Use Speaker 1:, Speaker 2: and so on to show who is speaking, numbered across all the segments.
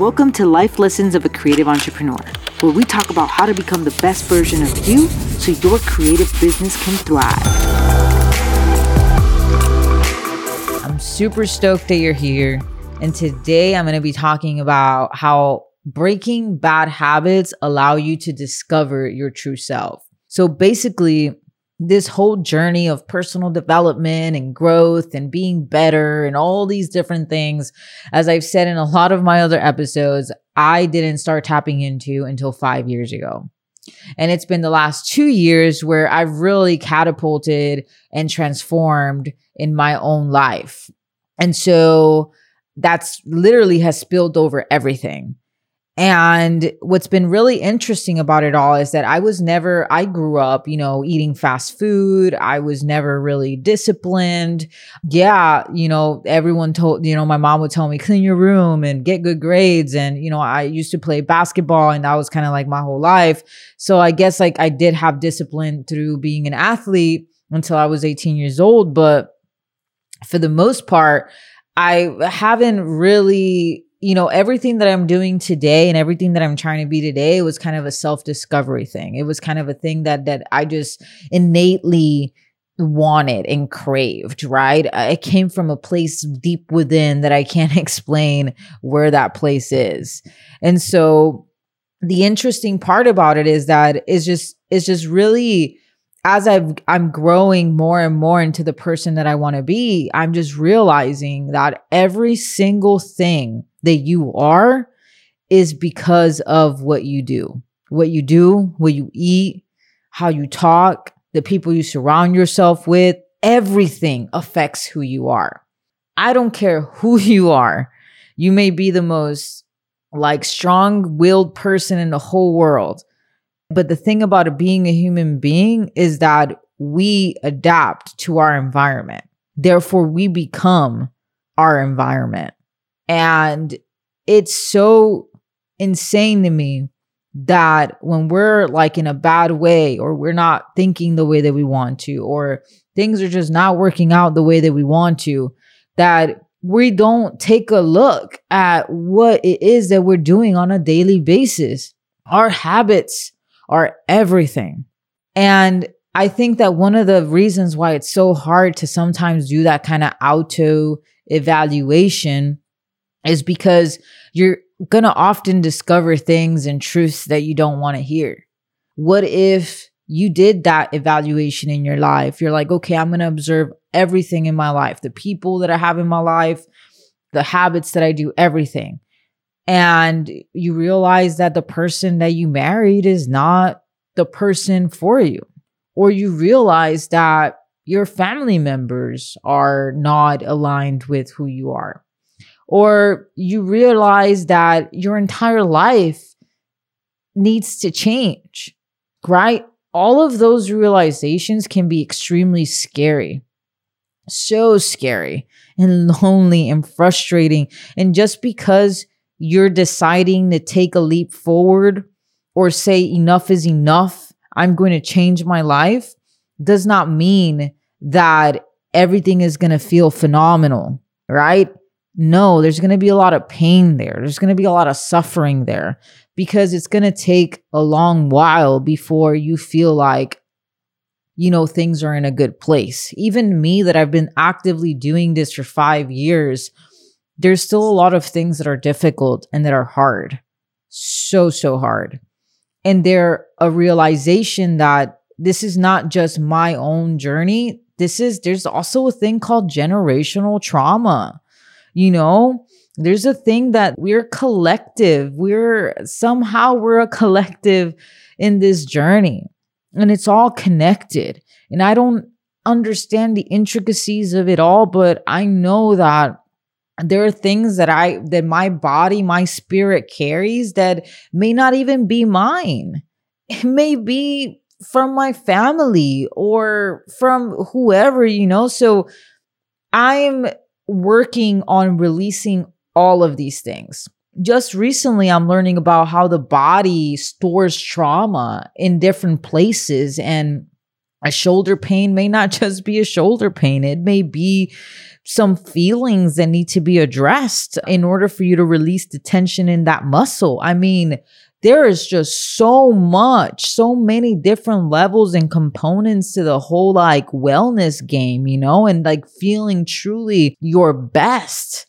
Speaker 1: Welcome to Life Lessons of a Creative Entrepreneur, where we talk about how to become the best version of you so your creative business can thrive. I'm super stoked that you're here. And today I'm going to be talking about how breaking bad habits allow you to discover your true self. So basically, this whole journey of personal development and growth and being better and all these different things, as I've said in a lot of my other episodes, I didn't start tapping into until five years ago. And it's been the last two years where I've really catapulted and transformed in my own life. And so that's literally has spilled over everything. And what's been really interesting about it all is that I was never, I grew up, you know, eating fast food. I was never really disciplined. Yeah, you know, everyone told, you know, my mom would tell me, clean your room and get good grades. And, you know, I used to play basketball and that was kind of like my whole life. So I guess like I did have discipline through being an athlete until I was 18 years old. But for the most part, I haven't really you know, everything that I'm doing today and everything that I'm trying to be today was kind of a self-discovery thing. It was kind of a thing that that I just innately wanted and craved, right? It came from a place deep within that I can't explain where that place is. And so the interesting part about it is that it's just it's just really as I've I'm growing more and more into the person that I want to be, I'm just realizing that every single thing that you are is because of what you do. What you do, what you eat, how you talk, the people you surround yourself with, everything affects who you are. I don't care who you are. You may be the most like strong willed person in the whole world. But the thing about it being a human being is that we adapt to our environment. Therefore, we become our environment. And it's so insane to me that when we're like in a bad way or we're not thinking the way that we want to or things are just not working out the way that we want to that we don't take a look at what it is that we're doing on a daily basis. Our habits are everything. And i think that one of the reasons why it's so hard to sometimes do that kind of auto evaluation is because you're going to often discover things and truths that you don't want to hear. What if you did that evaluation in your life? You're like, okay, I'm going to observe everything in my life, the people that I have in my life, the habits that I do, everything. And you realize that the person that you married is not the person for you. Or you realize that your family members are not aligned with who you are or you realize that your entire life needs to change, right? All of those realizations can be extremely scary. So scary and lonely and frustrating. And just because you're deciding to take a leap forward or say, enough is enough, I'm going to change my life, does not mean that everything is going to feel phenomenal, right? No, there's going to be a lot of pain there. There's going to be a lot of suffering there because it's going to take a long while before you feel like, you know, things are in a good place. Even me, that I've been actively doing this for five years, there's still a lot of things that are difficult and that are hard. So, so hard. And they're a realization that this is not just my own journey. This is, there's also a thing called generational trauma you know there's a thing that we're collective we're somehow we're a collective in this journey and it's all connected. And i don't understand the intricacies of it all but i know that there are things that i that my body my spirit carries that may not even be mine. It may be from my family or from whoever you know? So i'm working on releasing all of these things. Just recently, I'm learning about how the body stores trauma in different places. And A shoulder pain may not just be a shoulder pain, it may be some feelings that need to be addressed in order for you to release the tension in that muscle. I mean, there is just so much, so many different levels and components to the whole like wellness game, you know, and like feeling truly your best.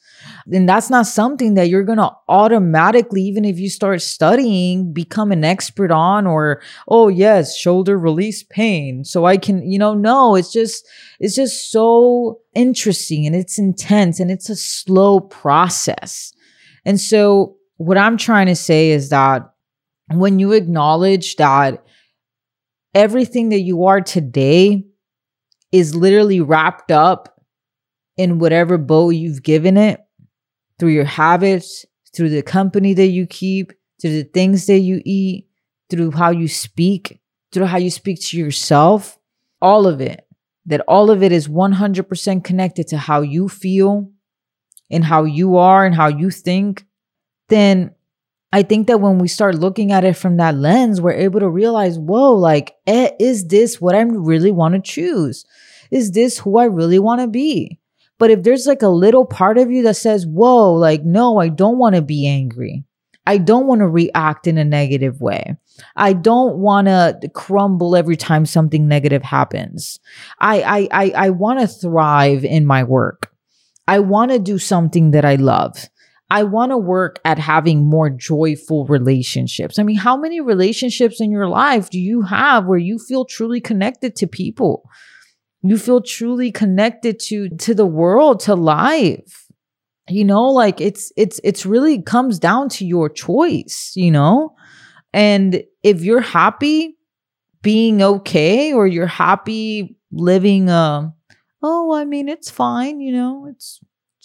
Speaker 1: And that's not something that you're going to automatically, even if you start studying, become an expert on or, oh, yes, shoulder release pain. So I can, you know, no, it's just, it's just so interesting and it's intense and it's a slow process. And so what I'm trying to say is that when you acknowledge that everything that you are today is literally wrapped up in whatever bow you've given it through your habits, through the company that you keep, through the things that you eat, through how you speak, through how you speak to yourself, all of it, that all of it is 100% connected to how you feel and how you are and how you think, then I think that when we start looking at it from that lens, we're able to realize, whoa, like, eh, is this what I really want to choose? Is this who I really want to be? But if there's like a little part of you that says, whoa, like, no, I don't want to be angry. I don't want to react in a negative way. I don't want to crumble every time something negative happens. I I I, I want to thrive in my work. I want to do something that I love. I want to work at having more joyful relationships. I mean, how many relationships in your life do you have where you feel truly connected to people? You feel truly connected to to the world, to life. You know, like it's it's it's really comes down to your choice, you know? And if you're happy being okay or you're happy living a oh, I mean, it's fine, you know, it's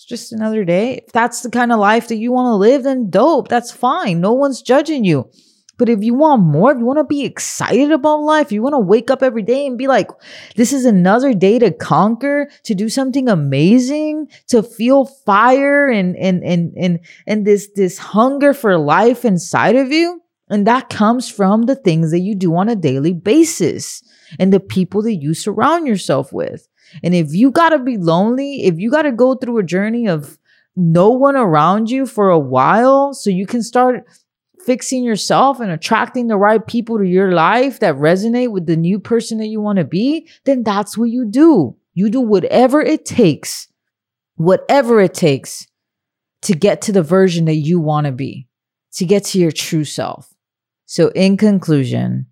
Speaker 1: just another day. If that's the kind of life that you want to live, then dope. That's fine. No one's judging you. But if you want more, if you want to be excited about life, you want to wake up every day and be like, this is another day to conquer, to do something amazing, to feel fire and and and and and this this hunger for life inside of you. And that comes from the things that you do on a daily basis and the people that you surround yourself with. And if you got to be lonely, if you got to go through a journey of no one around you for a while so you can start fixing yourself and attracting the right people to your life that resonate with the new person that you want to be, then that's what you do. You do whatever it takes, whatever it takes to get to the version that you want to be, to get to your true self. So, in conclusion,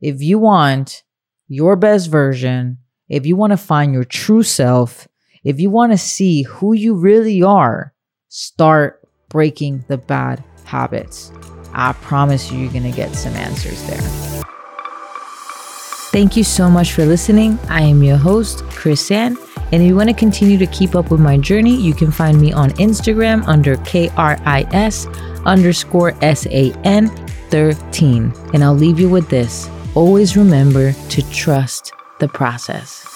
Speaker 1: if you want your best version, if you want to find your true self, if you want to see who you really are, start breaking the bad habits. I promise you, you're going to get some answers there. Thank you so much for listening. I am your host, Kris San. And if you want to continue to keep up with my journey, you can find me on Instagram under KRIS underscore SAN 13. And I'll leave you with this always remember to trust the process.